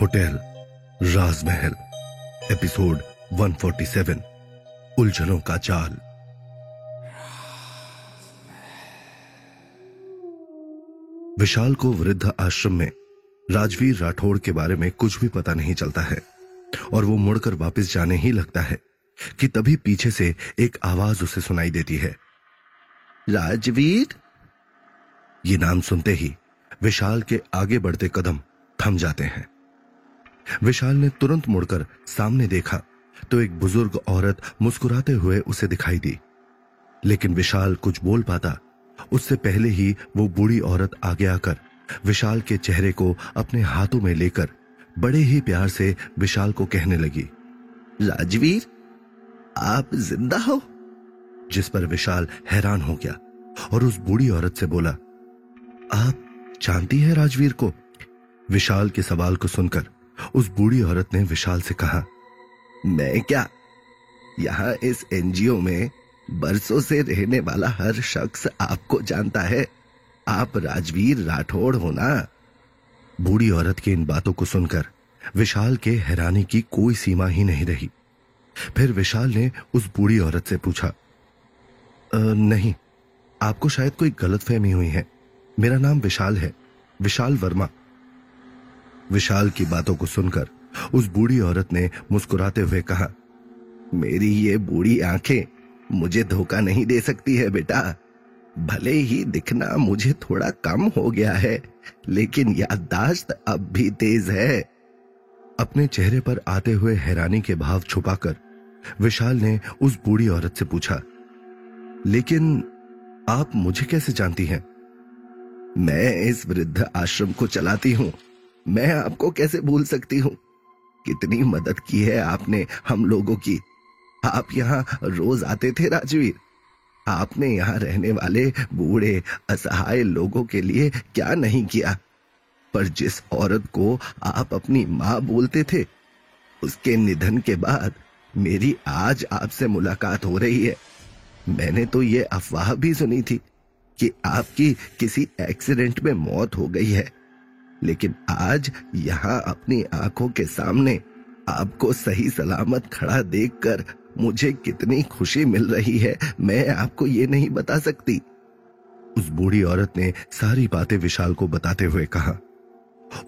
Hotel, राजमहल, episode 147 उलझनों का जाल विशाल को वृद्ध आश्रम में राजवीर राठौड़ के बारे में कुछ भी पता नहीं चलता है, और वो मुड़कर वापस जाने ही लगता है कि तभी पीछे से एक आवाज़ उसे सुनाई देती है। राजवीर? ये नाम सुनते ही विशाल के आगे बढ़ते कदम थम जाते हैं। विशाल ने तुरंत मुड़कर सामने देखा तो एक बुज़ुर्ग औरत मुस्कुराते हुए उसे दिखाई दी। लेकिन विशाल कुछ बोल पाता। उससे पहले ही वो बूढ़ी औरत आगे आकर विशाल के चेहरे को अपने हाथों में लेकर बड़े ही प्यार से विशाल को कहने लगी राजवीर आप ज़िंदा हो? जिस पर विशाल हैरान हो गया और उस बूढ़ी औरत से बोला, आप जानती हैं राजवीर को? विशाल के सवाल को सुनकर उस बूढ़ी औरत ने विशाल से कहा, मैं क्या यहाँ इस एनजीओ में बरसों से रहने वाला हर शख्स आपको जानता है? आप राजवीर राठौड़ हो ना? बूढ़ी औरत की इन बातों को सुनकर विशाल के हैरानी की कोई सीमा ही नहीं रही। फिर विशाल ने उस बूढ़ी औरत से पूछा नहीं, आपको शायद कोई गलतफहमी हुई है। मेरा नाम विशाल है, विशाल वर्मा। विशाल की बातों को सुनकर उस बूढ़ी औरत ने मुस्कुराते हुए कहा, मेरी ये बूढ़ी आँखें मुझे धोखा नहीं दे सकती है बेटा। भले ही दिखना मुझे थोड़ा कम हो गया है, लेकिन याददाश्त अब भी तेज है। अपने चेहरे पर आते हुए हैरानी के भाव छुपाकर विशाल ने उस बूढ़ी औरत से पूछा, लेकिन आप मुझे कैसे जानती हैं? मैं इस वृद्ध आश्रम को चलाती हूँ। मैं आपको कैसे भूल सकती हूँ? कितनी मदद की है आपने हम लोगों की। आप यहाँ रोज आते थे, राजवीर। आपने यहाँ रहने वाले बूढ़े, असहाय लोगों के लिए क्या नहीं किया? पर जिस औरत को आप अपनी माँ बोलते थे, उसके निधन के बाद मेरी आज आपसे मुलाकात हो रही है। मैंने तो ये अफवाह भी सुनी थी कि आपकी किसी एक्सीडेंट में मौत हो गई है। लेकिन आज यहाँ अपनी आँखों के सामने आपको सही सलामत खड़ा देखकर मुझे कितनी खुशी मिल रही है, मैं आपको ये नहीं बता सकती। उस बूढ़ी औरत ने सारी बातें विशाल को बताते हुए कहा।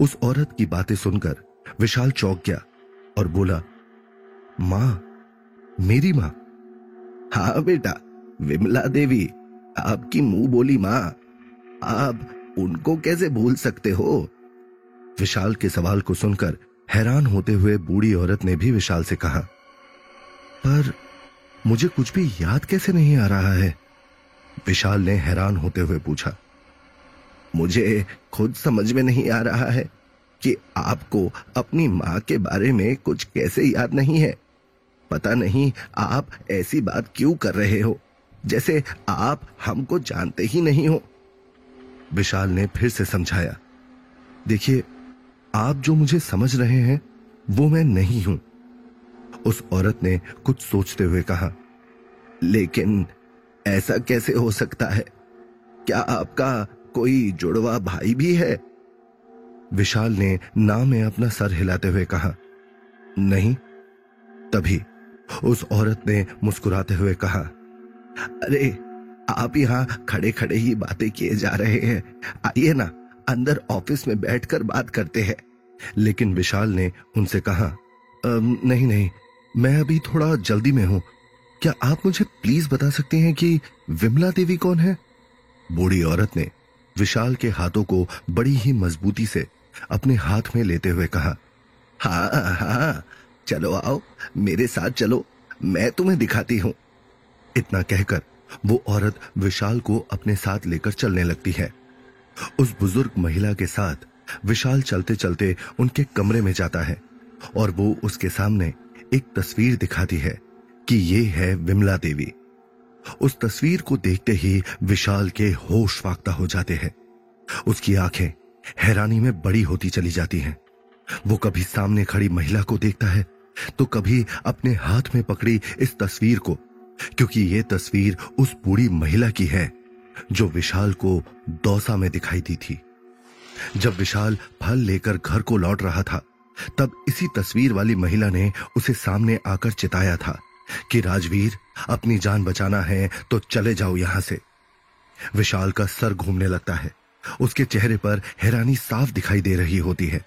उस औरत की बातें सुनकर विशाल चौंक गया और बोला, माँ, मेरी माँ? हाँ बेटा, विमला देवी, आपकी मुँह बोली माँ। आप उनको कैसे भूल सकते हो? विशाल के सवाल को सुनकर हैरान होते हुए बूढ़ी औरत ने भी विशाल से कहा, पर मुझे कुछ भी याद कैसे नहीं आ रहा है? विशाल ने हैरान होते हुए पूछा, मुझे खुद समझ में नहीं आ रहा है कि आपको अपनी माँ के बारे में कुछ कैसे याद नहीं है। पता नहीं आप ऐसी बात क्यों कर रहे हो, जैसे आप हमको जानते ही नहीं हो। विशाल ने फिर से समझाया, देखिए आप जो मुझे समझ रहे हैं, वो मैं नहीं हूँ। उस औरत ने कुछ सोचते हुए कहा, लेकिन ऐसा कैसे हो सकता है? क्या आपका कोई जुड़वा भाई भी है? विशाल ने ना में अपना सर हिलाते हुए कहा, नहीं। तभी उस औरत ने मुस्कुराते हुए कहा, अरे, आप यहाँ खड़े खड़े ही बातें किए जा रहे हैं। आइए ना, अंदर ऑफ़िस में बैठकर बात करते हैं। लेकिन विशाल ने उनसे कहा नहीं नहीं, मैं अभी थोड़ा जल्दी में हूँ। क्या आप मुझे प्लीज़ बता सकते हैं कि विमला देवी कौन है? बूढ़ी औरत ने विशाल के हाथों को बड़ी ही मजबूती से अपने हाथ में लेते हुए कहा हाँ हाँ चलो आओ, मेरे साथ चलो, मैं तुम्हें दिखाती हूँ। इतना कहकर वो औरत विशाल को अपने साथ लेकर चलने लगती है। उस बुज़ुर्ग महिला के साथ विशाल चलते चलते उनके कमरे में जाता है और वो उसके सामने एक तस्वीर दिखाती है कि ये है विमला देवी। उस तस्वीर को देखते ही विशाल के होश फाख्ता हो जाते हैं। उसकी आँखें हैरानी में बड़ी होती चली जाती हैं। वो कभी सामने खड़ी महिला को देखता है तो कभी अपने हाथ में पकड़ी इस तस्वीर को, क्योंकि ये तस्वीर उस बूढ़ी महिला की है, जो विशाल को दौसा में दिखाई दी थी। जब विशाल फल लेकर घर को लौट रहा था, तब इसी तस्वीर वाली महिला ने उसे सामने आकर चिताया था कि, राजवीर, अपनी जान बचाना है तो चले जाओ यहाँ से। विशाल का सर घूमने लगता है। उसके चेहरे पर हैरानी साफ़ दिखाई दे रही होती है।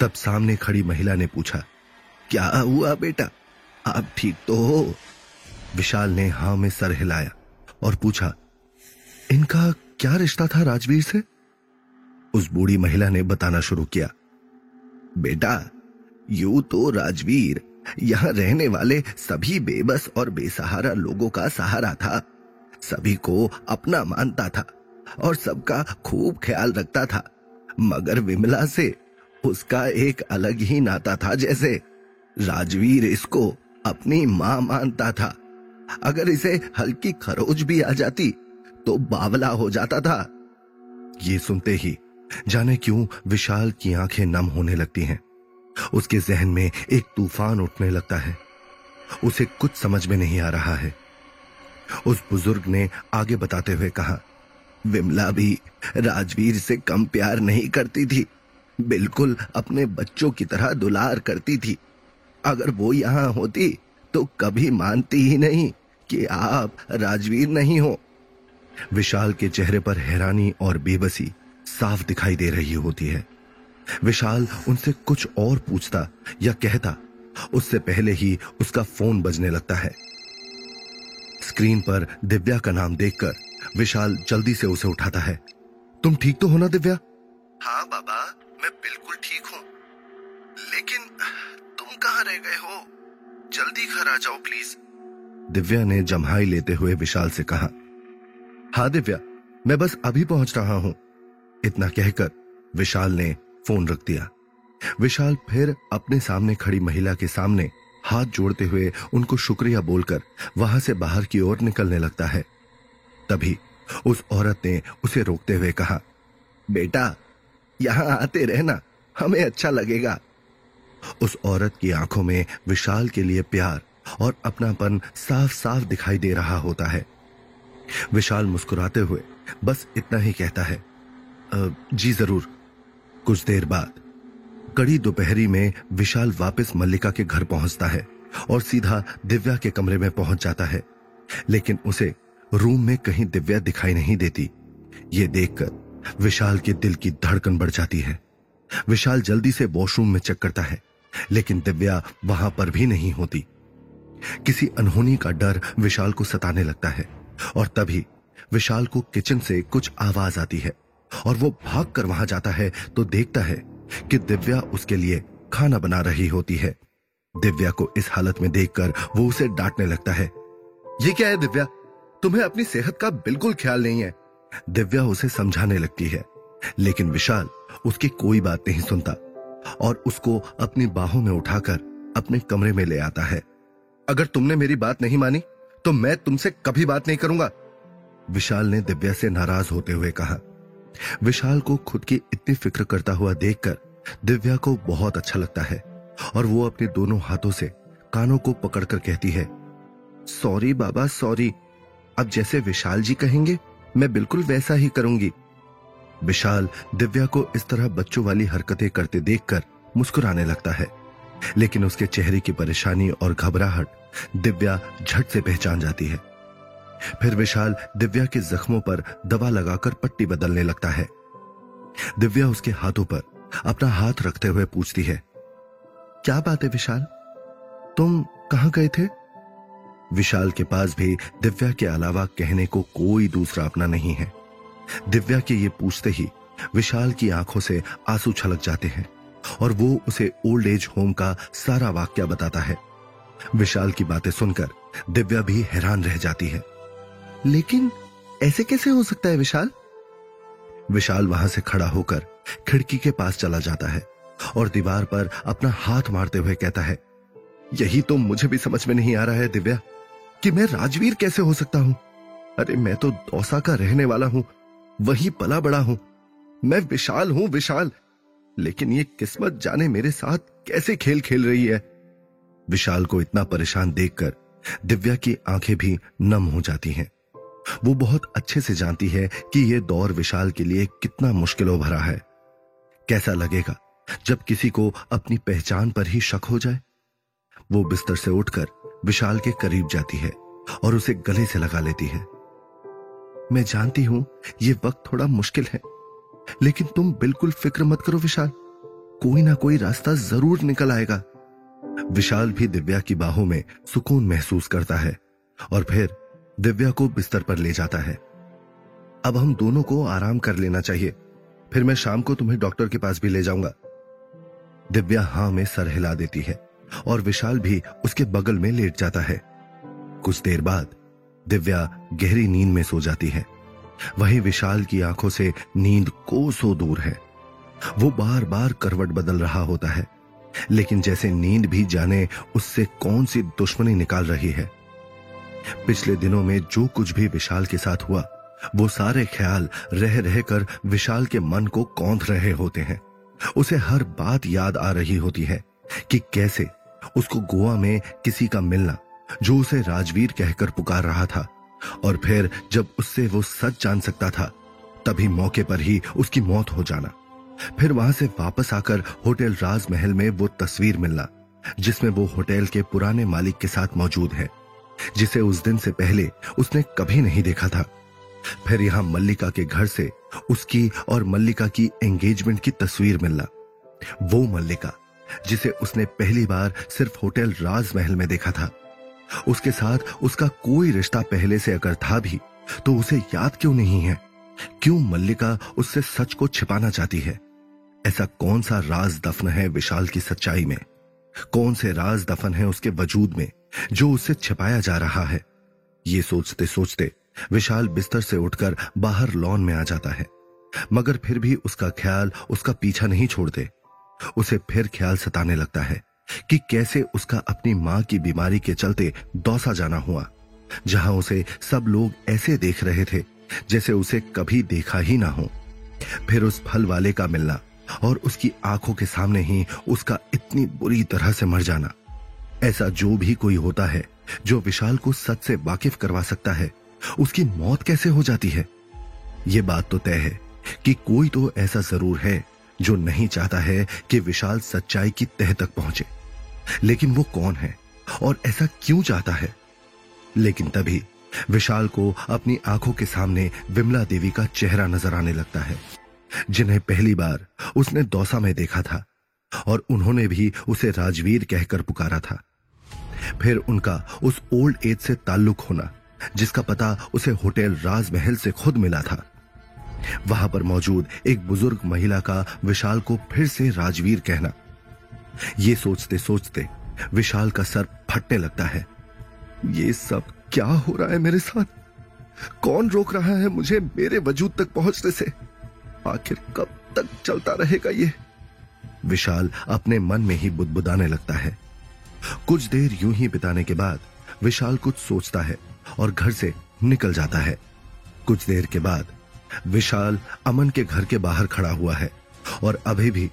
तब सामने खड़ी महिला ने पूछा, क्या हुआ बेटा? आप ठीक तो हो? विशाल ने हाँ में सर हिलाया और पूछा, इनका क्या रिश्ता था राजवीर से? उस बूढ़ी महिला ने बताना शुरू किया। बेटा, यू तो राजवीर, यहाँ रहने वाले सभी बेबस और बेसहारा लोगों का सहारा था। सभी को अपना मानता था और सबका खूब ख्याल रखता था, मगर विमला से उसका एक अलग ही नाता था। जैसे राजवीर इसको अपनी माँ मानता था। अगर इसे हल्की खरोच भी आ जाती तो बावला हो जाता था। ये सुनते ही जाने क्यों विशाल की आँखें नम होने लगती हैं। उसके जहन में एक तूफ़ान उठने लगता है। उसे कुछ समझ में नहीं आ रहा है। उस बुज़ुर्ग ने आगे बताते हुए कहा, विमला भी राजवीर से कम प्यार नहीं करती थी। बिल्कुल अपने बच्चों की तरह दुलार करती थी। अगर वो यहाँ होती तो कभी मानती ही नहीं कि आप राजवीर नहीं हो। विशाल के चेहरे पर हैरानी और बेबसी साफ़ दिखाई दे रही होती है। विशाल उनसे कुछ और पूछता या कहता। उससे पहले ही उसका फ़ोन बजने लगता है। स्क्रीन पर दिव्या का नाम देखकर विशाल जल्दी से उसे उठाता है। तुम ठीक तो हो ना दिव्या? हाँ बाबा मैं बिल्कुल ठीक हूँ। लेकिन तुम कहाँ रह गए हो? जल्दी घर आ जाओ प्लीज़। दिव्या ने जम्हाई लेते हुए विशाल से कहा हाँ दिव्या मैं बस अभी पहुँच रहा हूँ। इतना कहकर विशाल ने फ़ोन रख दिया। विशाल फिर अपने सामने खड़ी महिला के सामने हाथ जोड़ते हुए उनको शुक्रिया बोलकर वहाँ से बाहर की ओर निकलने लगता है। तभी उस औरत ने उसे रोकते हुए कहा, बेटा, यहाँ आते रहना, हमें अच्छा लगेगा। उस औरत की आँखों में विशाल के लिए प्यार और अपनापन साफ़ साफ़ दिखाई दे रहा होता है। विशाल मुस्कुराते हुए बस इतना ही कहता है। जी ज़रूर। कुछ देर बाद, कड़ी दोपहरी में विशाल वापस मल्लिका के घर पहुँचता है और सीधा दिव्या के कमरे में पहुँच जाता है। लेकिन उसे रूम में कहीं दिव्या दिखाई नहीं देती। ये देखकर विशाल के दिल की धड़कन बढ़ जाती है। विशाल जल्दी से वॉशरूम में चेक करता है, लेकिन दिव्या वहाँ पर भी नहीं होती। किसी अनहोनी का डर विशाल को सताने लगता है और तभी विशाल को किचन से कुछ आवाज़ आती है। और वो भाग कर वहाँ जाता है तो देखता है कि दिव्या उसके लिए खाना बना रही होती है। दिव्या को इस हालत में देखकर वो उसे डांटने लगता है। ये क्या है दिव्या? तुम्हें अपनी सेहत का बिल्कुल ख्याल नहीं है? दिव्या उसे समझाने लगती है, लेकिन विशाल उसकी कोई बात नहीं सुनता और उसको अपनी बाहों में उठाकर अपने कमरे में ले आता है। अगर तुमने मेरी बात नहीं मानी तो मैं तुमसे कभी बात नहीं करूँगा, विशाल ने दिव्या से नाराज़ होते हुए कहा। विशाल को खुद की इतनी फ़िक्र करता हुआ देखकर दिव्या को बहुत अच्छा लगता है और वो अपने दोनों हाथों से कानों को पकड़कर कहती है सॉरी बाबा सॉरी अब जैसे विशाल जी कहेंगे, मैं बिल्कुल वैसा ही करूँगी. विशाल दिव्या को इस तरह बच्चों वाली हरकतें करते देखकर मुस्कुराने लगता है, लेकिन उसके चेहरे की परेशानी और घबराहट दिव्या झट से पहचान जाती है। फिर विशाल दिव्या के जख्मों पर दवा लगाकर पट्टी बदलने लगता है। दिव्या उसके हाथों पर अपना हाथ रखते हुए पूछती है, क्या बात है विशाल? तुम कहाँ गए थे? विशाल के पास भी दिव्या के अलावा कहने को कोई दूसरा अपना नहीं है। दिव्या के ये पूछते ही विशाल की आँखों से आँसू छलक जाते हैं और वो उसे ओल्ड एज होम का सारा वाक्य बताता है। विशाल की बातें सुनकर दिव्या भी हैरान रह जाती है। लेकिन ऐसे कैसे हो सकता है विशाल? विशाल वहाँ से खड़ा होकर खिड़की के पास चला जाता है और दीवार पर अपना हाथ मारते हुए कहता है, यही तो मुझे भी समझ में नहीं आ रहा है, दिव्या, कि मैं राजवीर कैसे हो सकता हूँ? अरे मैं तो दौसा का रहने वाला हूँ, वही पला बड़ा हूँ। मैं विशाल हूँ, विशाल। लेकिन ये किस्मत जाने मेरे साथ कैसे खेल खेल रही है? विशाल को इतना परेशान देखकर दिव्या की आँखें भी नम हो जाती हैं। वो बहुत अच्छे से जानती है कि यह दौर विशाल के लिए कितना मुश्किलों भरा है। कैसा लगेगा जब किसी को अपनी पहचान पर ही शक हो जाए? वो बिस्तर से उठकर विशाल के करीब जाती है और उसे गले से लगा लेती है। मैं जानती हूँ यह वक्त थोड़ा मुश्किल है, लेकिन तुम बिल्कुल फ़िक्र मत करो विशाल। कोई ना कोई रास्ता ज़रूर निकल आएगा। विशाल भी दिव्या की बाहों में सुकून महसूस करता है और फिर दिव्या को बिस्तर पर ले जाता है। अब हम दोनों को आराम कर लेना चाहिए। फिर मैं शाम को तुम्हें डॉक्टर के पास भी ले जाऊँगा। दिव्या हाँ में सर हिला देती है और विशाल भी उसके बगल में लेट जाता है। कुछ देर बाद दिव्या गहरी नींद में सो जाती है। वहीं विशाल की आँखों से नींद कोसों दूर है। वो बार बार करवट बदल रहा होता है। लेकिन जैसे नींद भी जाने, उससे कौन सी दुश्मनी निकाल रही है? पिछले दिनों में जो कुछ भी विशाल के साथ हुआ, वो सारे ख्याल रह रहकर विशाल के मन को कौंध रहे होते हैं। उसे हर बात याद आ रही होती है कि कैसे उसको गोवा में किसी का मिलना, जो उसे राजवीर कहकर पुकार रहा था, और फिर जब उससे वो सच जान सकता था, तभी मौके पर ही उसकी मौत हो जाना। फिर वहाँ से वापस आकर होटल राजमहल में वो तस्वीर मिलना, जिसमें वो होटल के पुराने मालिक के साथ मौजूद है। जिसे उस दिन से पहले उसने कभी नहीं देखा था। फिर यहाँ मल्लिका के घर से उसकी और मल्लिका की एंगेजमेंट की तस्वीर मिलना। वो मल्लिका, जिसे उसने पहली बार सिर्फ़ होटल राजमहल में देखा था। उसके साथ उसका कोई रिश्ता पहले से अगर था भी तो उसे याद क्यों नहीं है? क्यों मल्लिका उससे सच को छिपाना चाहती है? ऐसा कौन सा राज दफन है विशाल की सच्चाई में? कौन से राज दफन है उसके वजूद में, जो उससे छिपाया जा रहा है? ये सोचते सोचते विशाल बिस्तर से उठकर बाहर लॉन में आ जाता है। मगर फिर भी उसका ख्याल उसका पीछा नहीं छोड़ते। उसे फिर ख्याल सताने लगता है कि कैसे उसका अपनी माँ की बीमारी के चलते दौसा जाना हुआ, जहाँ उसे सब लोग ऐसे देख रहे थे जैसे उसे कभी देखा ही ना हो। फिर उस फल वाले का मिलना और उसकी आँखों के सामने ही उसका इतनी बुरी तरह से मर जाना। ऐसा जो भी कोई होता है, जो विशाल को सच से वाकिफ करवा सकता है, उसकी मौत कैसे हो जाती है? यह बात तो तय है कि कोई तो ऐसा ज़रूर है जो नहीं चाहता है कि विशाल सच्चाई की तह तक पहुँचे। लेकिन वो कौन है और ऐसा क्यों चाहता है? लेकिन तभी विशाल को अपनी आँखों के सामने विमला देवी का चेहरा नज़र आने लगता है। जिन्हें पहली बार उसने दौसा में देखा था और उन्होंने भी उसे राजवीर कहकर पुकारा था। फिर उनका उस ओल्ड एज से ताल्लुक होना, जिसका पता उसे होटल राजमहल से खुद मिला था। वहाँ पर मौजूद एक बुज़ुर्ग महिला का विशाल को फिर से राजवीर कहना। ये सोचते सोचते विशाल का सर फटने लगता है। ये सब क्या हो रहा है मेरे साथ? कौन रोक रहा है मुझे मेरे वजूद तक पहुँचने से? आखिर कब तक चलता रहेगा ये? विशाल अपने मन में ही बुदबुदाने लगता है। कुछ देर यूँ ही बिताने के बाद, विशाल कुछ सोचता है और घर से निकल जाता है। कुछ देर के बाद, विशाल अमन के घर के बाहर खड़ा हुआ है और अभी भी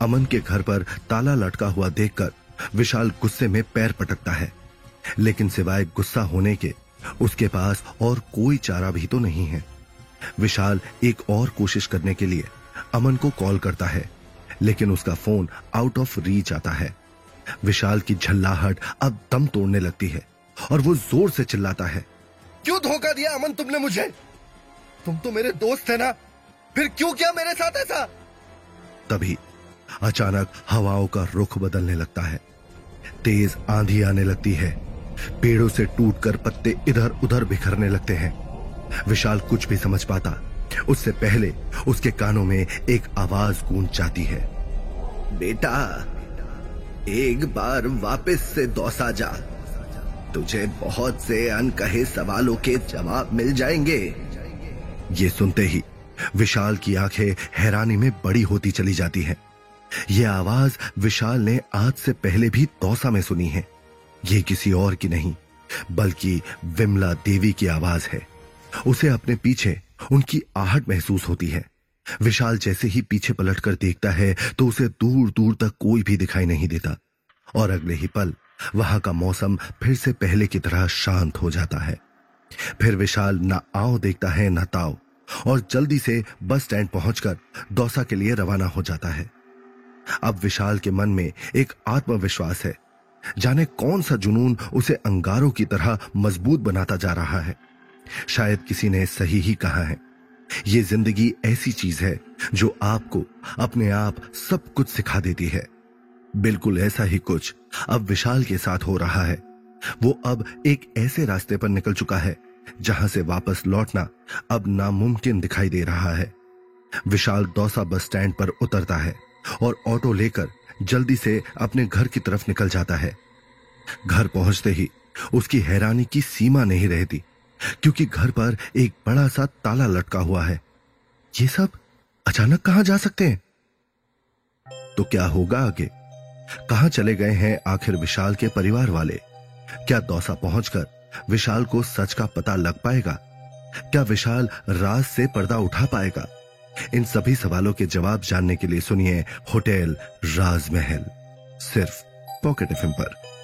अमन के घर पर ताला लटका हुआ देखकर विशाल गुस्से में पैर पटकता है। लेकिन सिवाय गुस्सा होने के, उसके पास और कोई चारा भी तो नहीं है। विशाल एक और कोशिश करने के लिए अमन को कॉल करता है, लेकिन उसका फ़ोन आउट ऑफ़ रीच आता है। विशाल की झल्लाहट अब दम तोड़ने लगती है और वो ज़ोर से चिल्लाता है। क्यों धोखा दिया अमन तुमने मुझे? तुम तो मेरे दोस्त थे ना, फिर क्यों किया मेरे साथ ऐसा? तभी अचानक हवाओं का रुख बदलने लगता है। तेज आंधी आने लगती है। पेड़ों से टूटकर पत्ते इधर उधर बिखरने लगते हैं। विशाल कुछ भी समझ पाता। उससे पहले उसके कानों में एक आवाज़ गूंज जाती है। बेटा, एक बार वापस से दौसा जा। तुझे बहुत से अनकहे सवालों के जवाब मिल जाएँगे। ये सुनते ही विशाल की आँखें हैरानी में बड़ी होती चली जाती हैं। यह आवाज़ विशाल ने आज से पहले भी दौसा में सुनी है। ये किसी और की नहीं, बल्कि विमला देवी की आवाज़ है। उसे अपने पीछे उनकी आहट महसूस होती है। विशाल जैसे ही पीछे पलटकर देखता है तो उसे दूर दूर तक कोई भी दिखाई नहीं देता। और अगले ही पल, वहाँ का मौसम फिर से पहले की तरह शांत हो जाता है। फिर विशाल न आओ देखता है, न ताओ, और जल्दी से बस स्टैंड पहुंचकर दौसा के लिए रवाना हो जाता है। अब विशाल के मन में एक आत्मविश्वास है। जाने कौन सा जुनून उसे अंगारों की तरह मज़बूत बनाता जा रहा है। शायद किसी ने सही ही कहा है। ये ज़िंदगी ऐसी चीज़ है जो आपको अपने आप सब कुछ सिखा देती है। बिल्कुल ऐसा ही कुछ अब विशाल के साथ हो रहा है। वो अब एक ऐसे रास्ते पर निकल चुका है जहाँ से वापस लौटना अब नामुमकिन दिखाई दे रहा है। विशाल दौसा बस स्टैंड पर उतरता है और ऑटो लेकर जल्दी से अपने घर की तरफ़ निकल जाता है। घर पहुँचते ही उसकी हैरानी की सीमा नहीं रहती। क्योंकि घर पर एक बड़ा सा ताला लटका हुआ है। ये सब अचानक कहाँ जा सकते हैं? तो क्या होगा आगे? कहाँ चले गए हैं आखिर विशाल के परिवार वाले? क्या दौसा पहुंचकर विशाल को सच का पता लग पाएगा? क्या विशाल राज से पर्दा उठा पाएगा? इन सभी सवालों के जवाब जानने के लिए सुनिए होटल राजमहल, सिर्फ़ पॉकेट एफ़ पर।